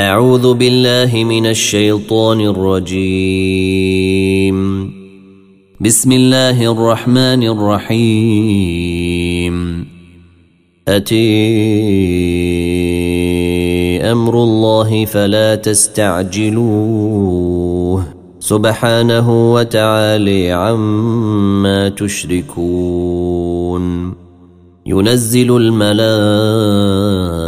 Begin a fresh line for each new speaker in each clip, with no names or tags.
أعوذ بالله من الشيطان الرجيم. بسم الله الرحمن الرحيم. أتي أمر الله فلا تستعجلوه. سبحانه وتعالى عما تشركون. ينزل الملائكة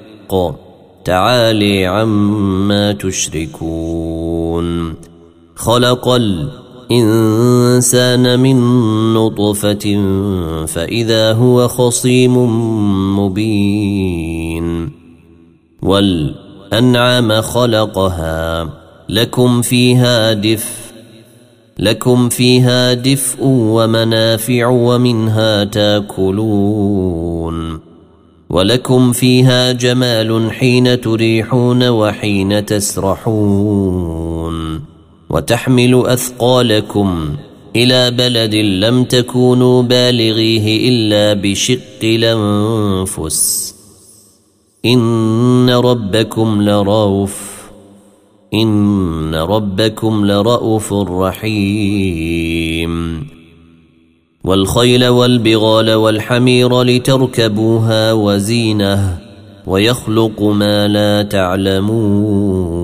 تعالي عما تشركون. خلق الإنسان من نطفة فإذا هو خصيم مبين. والأنعام خلقها. لكم فيها دفء لكم فيها دفء ومنافع ومنها تاكلون. ولكم فيها جمال حين تريحون وحين تسرحون وتحمل أثقالكم إلى بلد لم تكونوا بالغيه إلا بشق الأنفس. إن ربكم لرؤوف إن ربكم لرؤوف رحيم. والخيل والبغال والحمير لتركبوها وزينة ويخلق ما لا تعلمون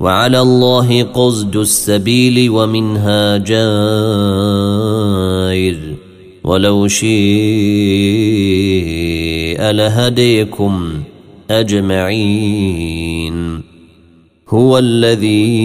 وعلى الله قصد السبيل ومنها جائر ولو شيء لهديكم أجمعين هو الذي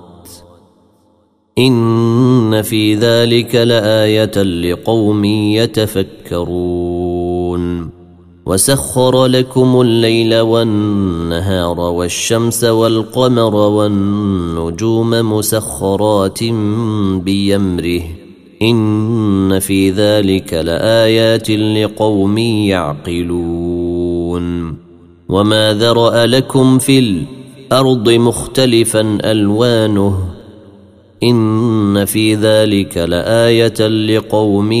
إن في ذلك لآية لقوم يتفكرون. وسخر لكم الليل والنهار والشمس والقمر والنجوم مسخرات بيمره إن في ذلك لآيات لقوم يعقلون. وما ذرأ لكم في الأرض مختلفا ألوانه. إن في ذلك لآية لقوم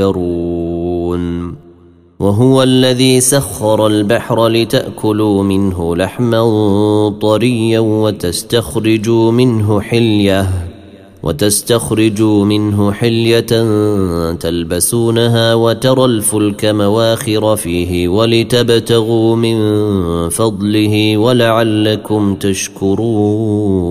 يذكرون. وهو الذي سخر البحر لتأكلوا منه لحما طريا وتستخرجوا منه حلية وتستخرجوا منه حلية تلبسونها وترى الفلك مواخر فيه ولتبتغوا من فضله ولعلكم تشكرون.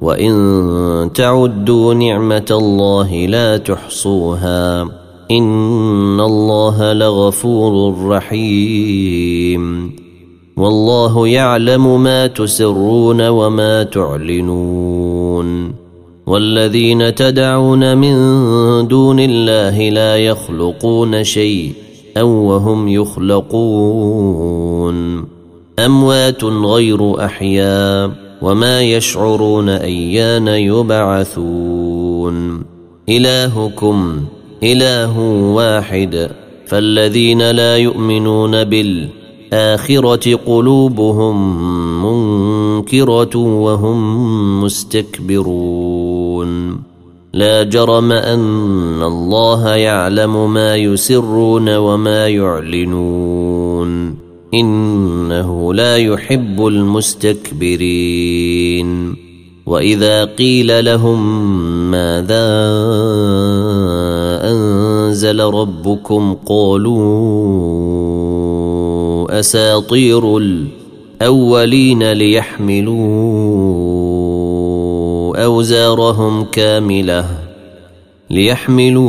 وان تعدوا نعمه الله لا تحصوها ان الله لغفور رحيم والله يعلم ما تسرون وما تعلنون والذين تدعون من دون الله لا يخلقون شيئا وهم يخلقون اموات غير احياء وما يشعرون ايان يبعثون الهكم اله واحد فالذين لا يؤمنون بالاخره قلوبهم منكرة وهم مستكبرون لا جرم أن الله يعلم ما يسرون وما يعلنون إنه لا يحب المستكبرين. وإذا قيل لهم ماذا أنزل ربكم قالوا أساطير الأولين ليحملوا أوزارهم كاملة ليحملوا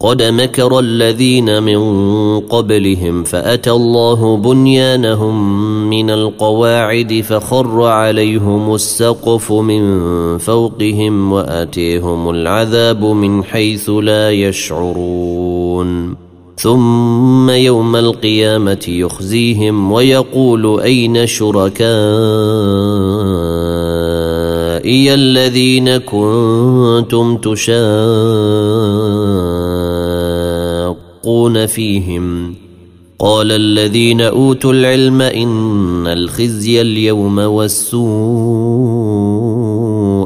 قد مكر الذين من قبلهم فأتى الله بنيانهم من القواعد فخر عليهم السقف من فوقهم وآتيهم العذاب من حيث لا يشعرون. ثم يوم القيامة يخزيهم ويقول أين شركائي الذين كنتم تشاقون فيهم. قال الذين أوتوا العلم إن الخزي اليوم والسوء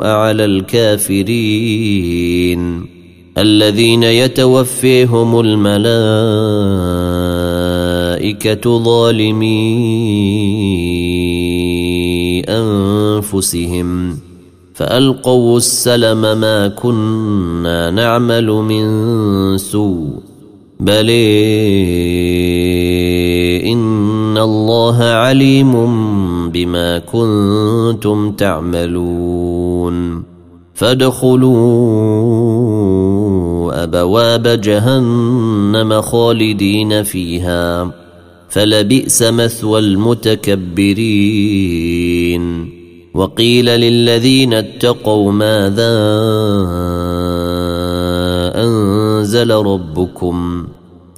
على الكافرين. الذين يتوفيهم الملائكة ظالمي أنفسهم. فألقوا السلم ما كنا نعمل من سوء. بل إن الله عليم بما كنتم تعملون. فادخلوا أبواب جهنم خالدين فيها فلبئس مثوى المتكبرين. وقيل للذين اتقوا ماذا أنزل ربكم؟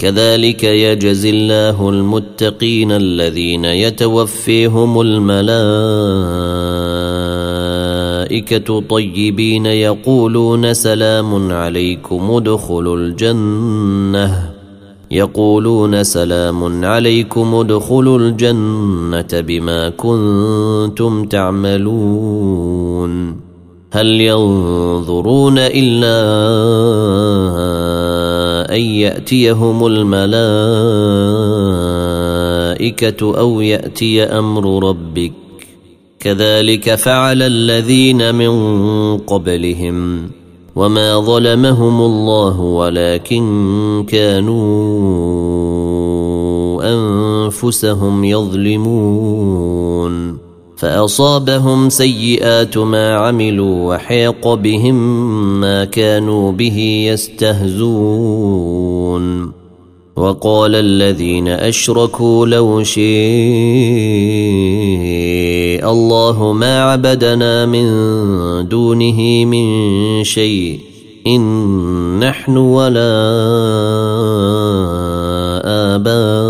كذلك يجزي الله المتقين الذين يتوفيهم الملائكة طيبين يقولون سلام عليكم ادخلوا الجنة. يقولون سلام عليكم ادخلوا الجنة بما كنتم تعملون. هل ينظرون إلا أن يأتيهم الملائكة أو يأتي أمر ربك. كذلك فعل الذين من قبلهم وما ظلمهم الله ولكن كانوا أنفسهم يظلمون. فأصابهم سيئات ما عملوا وحيق بهم ما كانوا به يستهزون. وقال الذين أشركوا لو شيء الله ما عبدنا من دونه من شيء إن نحن ولا آباؤنا.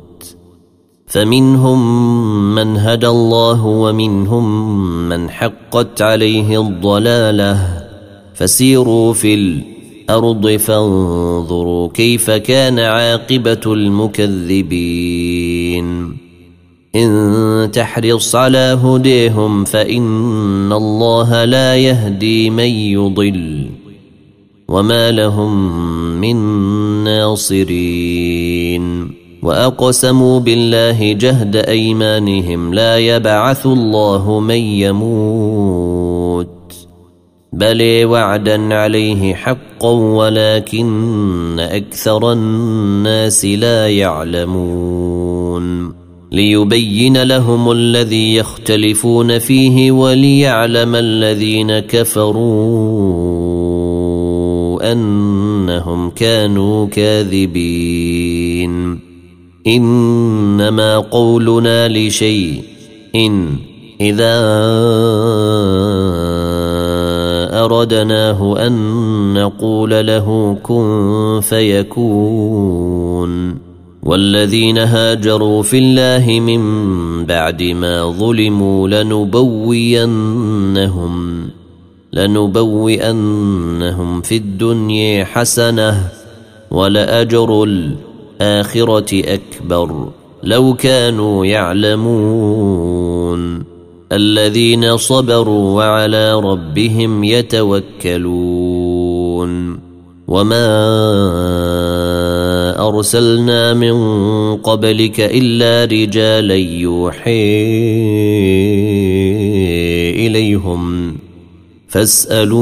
فمنهم من هدى الله ومنهم من حقت عليه الضلاله. فسيروا في الأرض فانظروا كيف كان عاقبة المكذبين. إن تحرص على هديهم فإن الله لا يهدي من يضل. وما لهم من ناصرين. وأقسموا بالله جهد أيمانهم لا يبعث الله من يموت بل وعدا عليه حقا ولكن أكثر الناس لا يعلمون ليبين لهم الذي يختلفون فيه وليعلم الذين كفروا أنهم كانوا كاذبين إنما قولنا لشيء إن إذا أردناه أن نقول له كن فيكون. والذين هاجروا في الله من بعد ما ظلموا لنبوينهم لنبوئنهم في الدنيا حسنة ولأجر الآخرة أكبر. لو كانوا يعلمون. الذين صبروا وعلى ربهم يتوكلون. وما أرسلنا من قبلك إلا رجالا يوحي إليهم. فاسألوا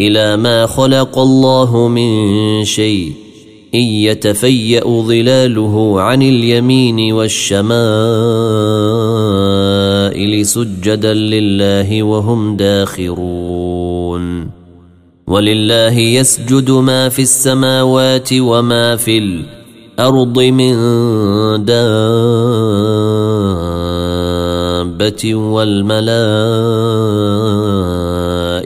إلى ما خلق الله من شيء إن يتفيأ ظلاله عن اليمين والشمائل سجدا لله وهم داخرون. ولله يسجد ما في السماوات وما في الأرض من دابة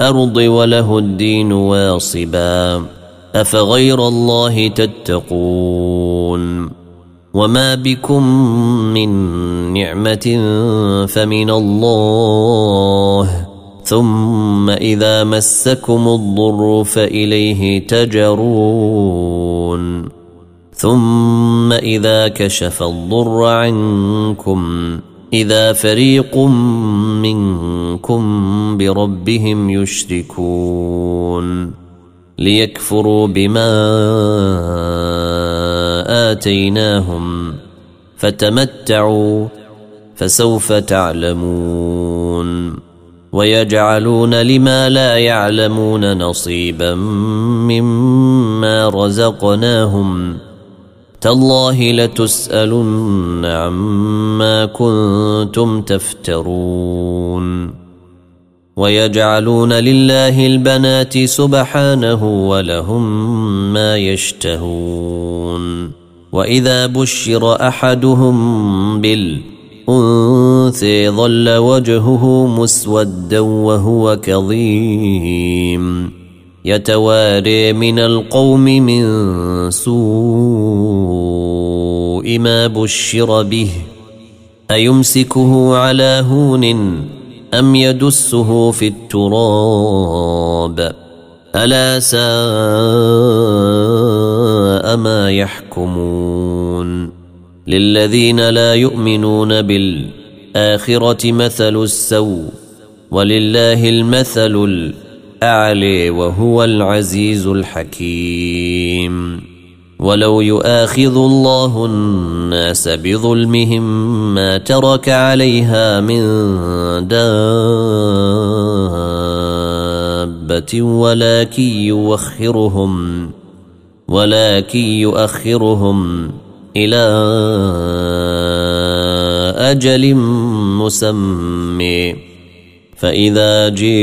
والارض وله الدين واصبا أفغير الله تتقون؟ وما بكم من نعمة فمن الله ثم إذا مسكم الضر فإليه تجرون؟ ثم إذا كشف الضر عنكم إذا فريق منكم بربهم يشركون ليكفروا بما آتيناهم فتمتعوا فسوف تعلمون ويجعلون لما لا يعلمون نصيبا مما رزقناهم تالله لتسألن عما كنتم تفترون ويجعلون لله البنات سبحانه ولهم ما يشتهون وإذا بشر أحدهم بالأنثى ظل وجهه مسودا وهو كظيم يتواري من القوم من سوء ما بشر به. أيمسكه على هون أم يدسه في التراب؟ ألا ساء ما يحكمون؟ للذين لا يؤمنون بالآخرة مثل السوء ولله المثل الاعلي وهو العزيز الحكيم. ولو يؤاخذ الله الناس بظلمهم ما ترك عليها من دابة ولكن يوخرهم ولكن يؤخرهم إلى أجل مسمى. فإذا جيء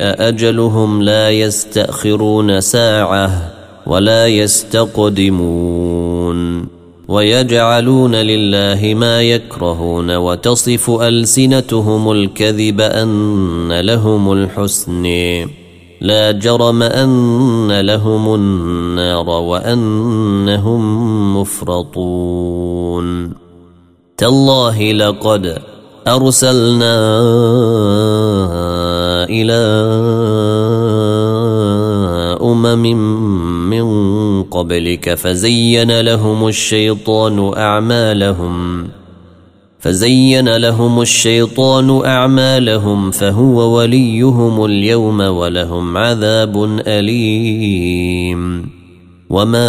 أجلهم لا يستأخرون ساعة ولا يستقدمون ويجعلون لله ما يكرهون وتصف ألسنتهم الكذب أن لهم الحسن لا جرم أن لهم النار وأنهم مفرطون تالله لقد أرسلنا إلى أمم من قبلك فزين لهم الشيطان أعمالهم فزين لهم الشيطان أعمالهم فهو وليهم اليوم ولهم عذاب أليم. وما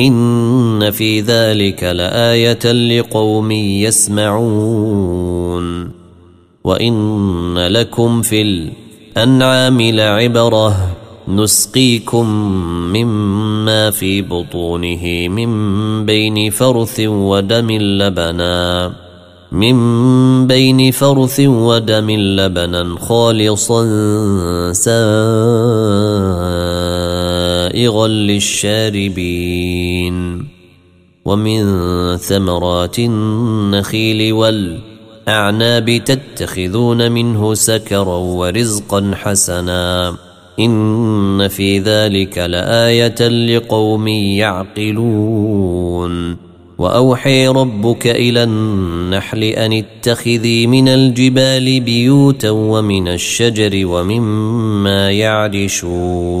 إن في ذلك لآية لقوم يسمعون. وإن لكم في الأنعام لعبرة نسقيكم مما في بطونه من بين فرث ودم لبنا من بين فرث ودم لبنا خالصا سائغا للشاربين. ومن ثمرات النخيل والأعناب تتخذون منه سكرا ورزقا حسنا. إن في ذلك لآية لقوم يعقلون. وأوحي ربك إلى النحل أن اتخذي من الجبال بيوتا ومن الشجر ومما يعرشون.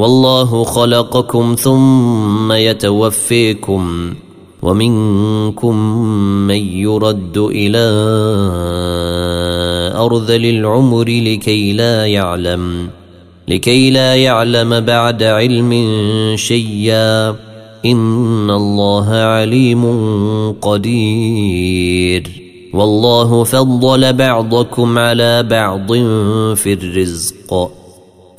والله خلقكم ثم يتوفيكم ومنكم من يرد إلى ارذل العمر لكي لا يعلم لكي لا يعلم بعد علم شيئا. إن الله عليم قدير. والله فضل بعضكم على بعض في الرزق.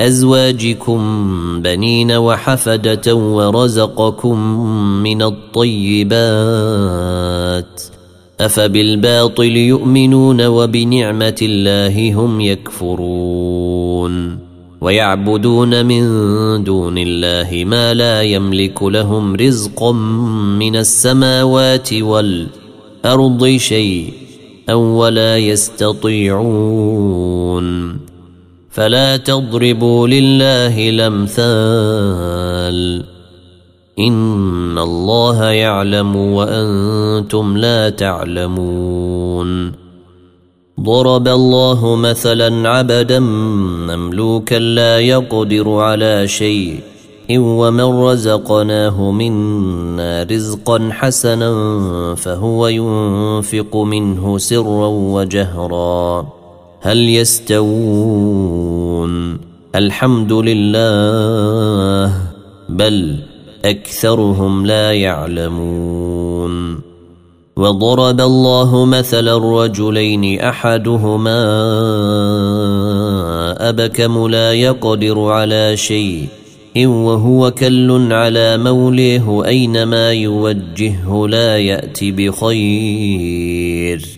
أزواجكم بنين وحفدة ورزقكم من الطيبات أفبالباطل يؤمنون وبنعمة الله هم يكفرون ويعبدون من دون الله ما لا يملك لهم رزقا من السماوات والأرض شيء أو ولا يستطيعون فلا تضربوا لله الأمثال. إن الله يعلم وأنتم لا تعلمون. ضرب الله مثلا عبدا مملوكا لا يقدر على شيء. ومن رزقناه منا رزقا حسنا فهو ينفق منه سرا وجهرا. هل يستوون؟ الحمد لله بل أكثرهم لا يعلمون. وضرب الله مثلا الرجلين أحدهما أبكم لا يقدر على شيء وهو كل على موليه أينما يوجهه لا يأتي بخير.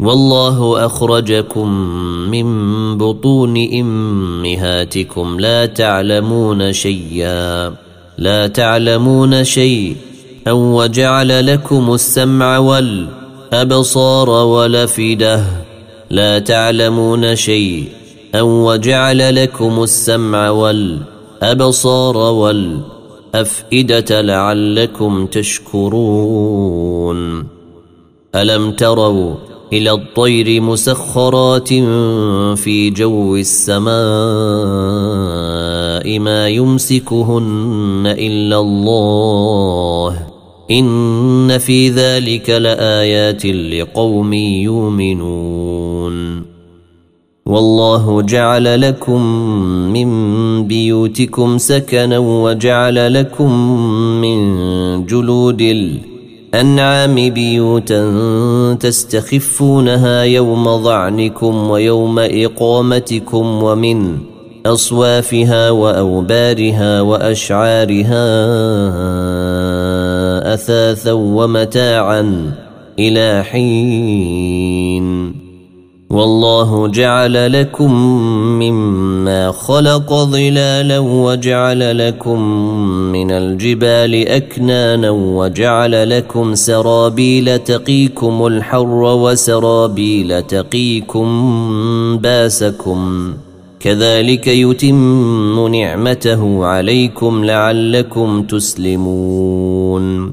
والله أخرجكم من بطون إمهاتكم. لا تعلمون شيئا لا تعلمون شيء أو وجعل لكم السمع والأبصار والأفئدة. لا تعلمون شيء أو وجعل لكم السمع والأبصار والأفئدة لعلكم تشكرون. ألم تروا إلى الطير مسخرات في جو السماء ما يمسكهن إلا الله. إن في ذلك لآيات لقوم يؤمنون. والله جعل لكم من بيوتكم سكنا وجعل لكم من جلود الانعام بيوتا تستخفونها يوم ظعنكم ويوم إقامتكم ومن أصوافها وأوبارها وأشعارها أثاثا ومتاعا إلى حين. والله جعل لكم مما خلق ظلالا وجعل لكم من الجبال أكنانا وجعل لكم سرابيل تقيكم الحر وسرابيل تقيكم باسكم كذلك يتم نعمته عليكم لعلكم تسلمون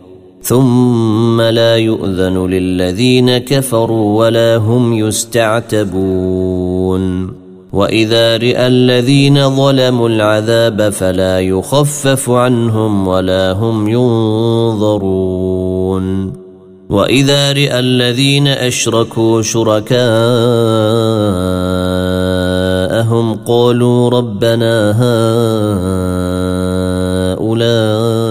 ثم لا يؤذن للذين كفروا ولا هم يستعتبون. وإذا راى الذين ظلموا العذاب فلا يخفف عنهم ولا هم ينظرون. وإذا راى الذين أشركوا شركاءهم قالوا ربنا هؤلاء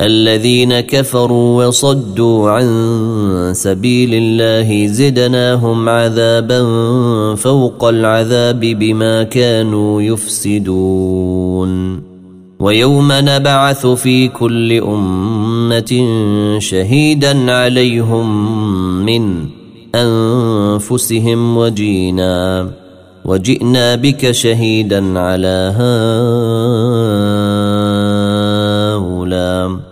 الذين كفروا وصدوا عن سبيل الله زدناهم عذابا فوق العذاب بما كانوا يفسدون. ويوم نبعث في كل أمة شهيدا عليهم من أنفسهم وجينا. وجئنا بك شهيدا على هؤلاء.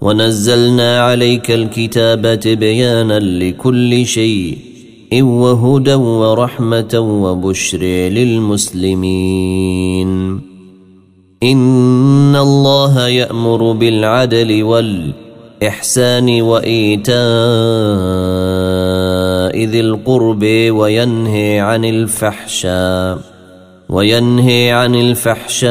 ونزلنا عليك الكتاب تبيانا لكل شيء وهدى ورحمة وبشر للمسلمين. إن الله يأمر بالعدل والإحسان وإيتاء ذي القرب وينهي عن الفحشاء وينهي عن الفحشاء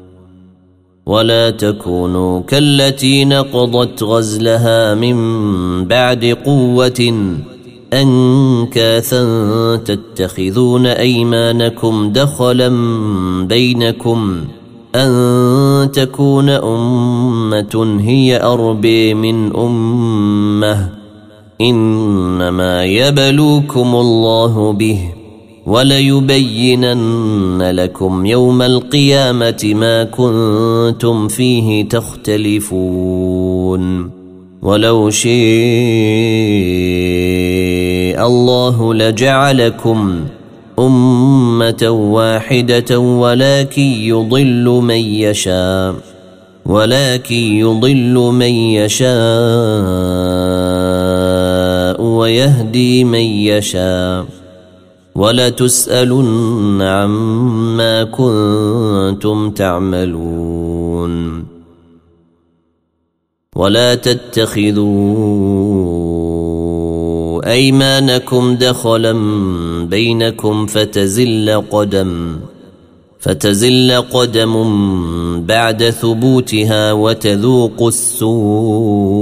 ولا تكونوا كالتي نقضت غزلها من بعد قوة أنكاثا تتخذون أيمانكم دخلا بينكم أن تكون أمة هي أربي من أمة إنما يبلوكم الله به وليبينن لكم يوم القيامة ما كنتم فيه تختلفون. ولو شيء الله لجعلكم أمة واحدة ولكن يضل من يشاء ولكن يضل من يشاء ويهدي من يشاء. ولتسألن عما كنتم تعملون. ولا تتخذوا أيمانكم دخلا بينكم فتزل قدم فتزل قدم بعد ثبوتها وتذوقوا السوء.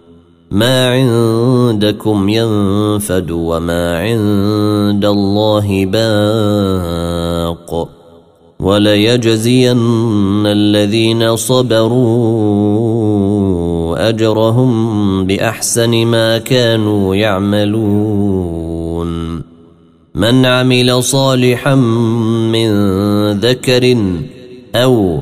ما عندكم ينفد وما عند الله باق وليجزين الذين صبروا أجرهم بأحسن ما كانوا يعملون من عمل صالحا من ذكر أو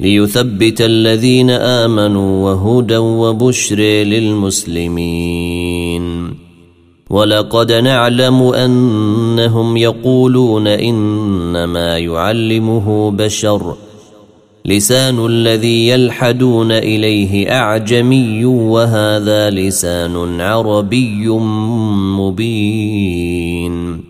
ليثبت الذين آمنوا وهدى وبشر للمسلمين. ولقد نعلم أنهم يقولون إنما يعلمه بشر. لسان الذي يلحدون إليه أعجمي وهذا لسان عربي مبين.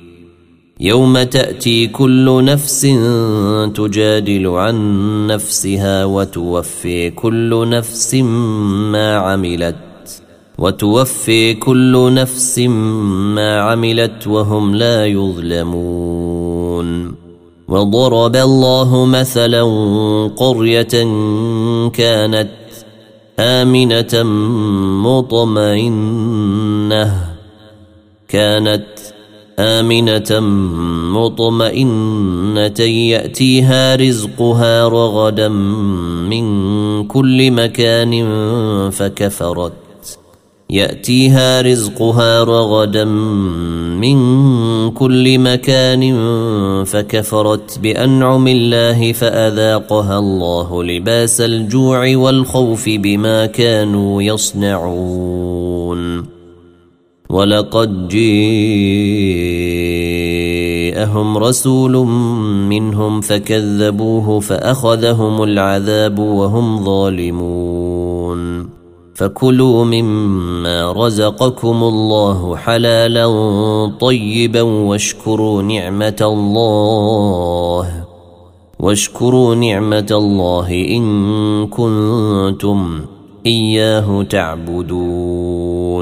يوم تأتي كل نفس تجادل عن نفسها وتوفي كل نفس ما عملت وتوفي كل نفس ما عملت وهم لا يظلمون. وضرب الله مثلا قرية كانت آمنة مطمئنة كانت آمنة مطمئنة يأتيها رزقها رغدا من كل مكان فكفرت. يأتيها رزقها رغدا من كل مكان فكفرت بأنعم الله فأذاقها الله لباس الجوع والخوف بما كانوا يصنعون. ولقد جاءهم رسول منهم فكذبوه فأخذهم العذاب وهم ظالمون. فكلوا مما رزقكم الله حلالا طيبا واشكروا نعمة الله. واشكروا نعمة الله إن كنتم إياه تعبدون.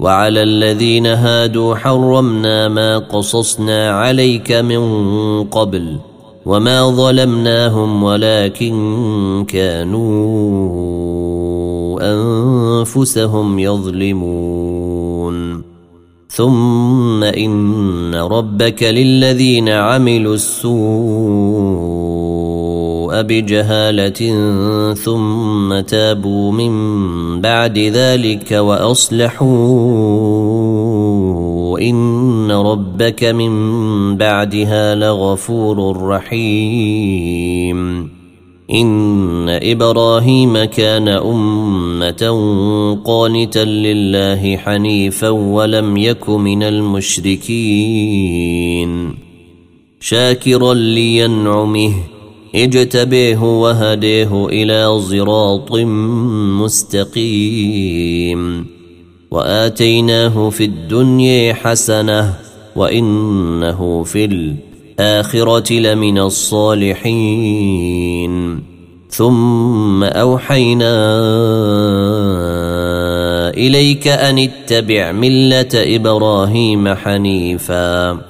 وعلى الذين هادوا حرمنا ما قصصنا عليك من قبل وما ظلمناهم ولكن كانوا أنفسهم يظلمون. ثم إن ربك للذين عملوا السوء بجهاله ثم تابوا من بعد ذلك وأصلحوا إن ربك من بعدها لغفور رحيم. إن إبراهيم كان أمة قانتا لله حنيفا ولم يك من المشركين. شاكرا لينعمه اجتبيه وهديه إلى صراط مستقيم. وآتيناه في الدنيا حسنة وإنه في الآخرة لمن الصالحين. ثم أوحينا إليك أن اتبع ملة إبراهيم حنيفا.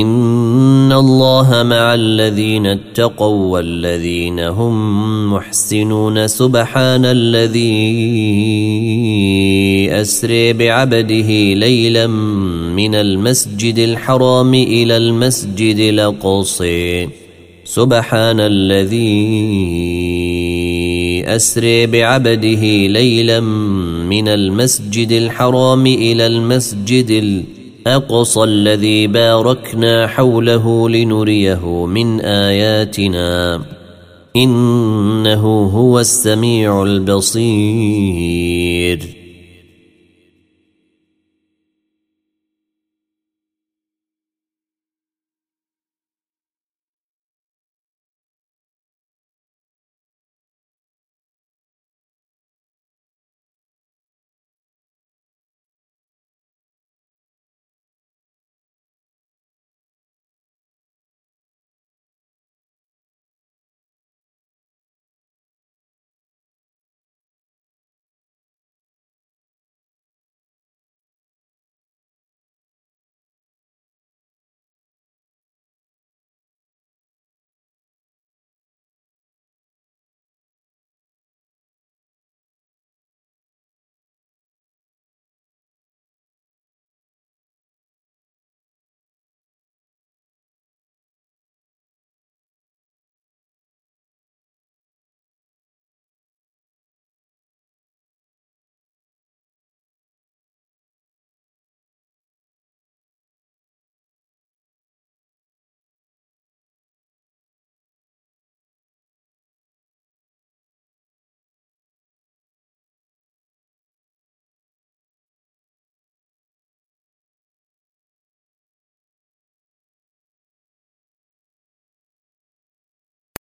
ان الله مع الذين اتقوا والذين هم محسنون سبحان الذي اسري بعبده ليلا من المسجد الحرام إلى المسجد الاقصي سبحان الذي اسري بعبده ليلا من المسجد الحرام إلى المسجد الاقصي أقصى الذي باركنا حوله لنريه من آياتنا. إنه هو السميع البصير.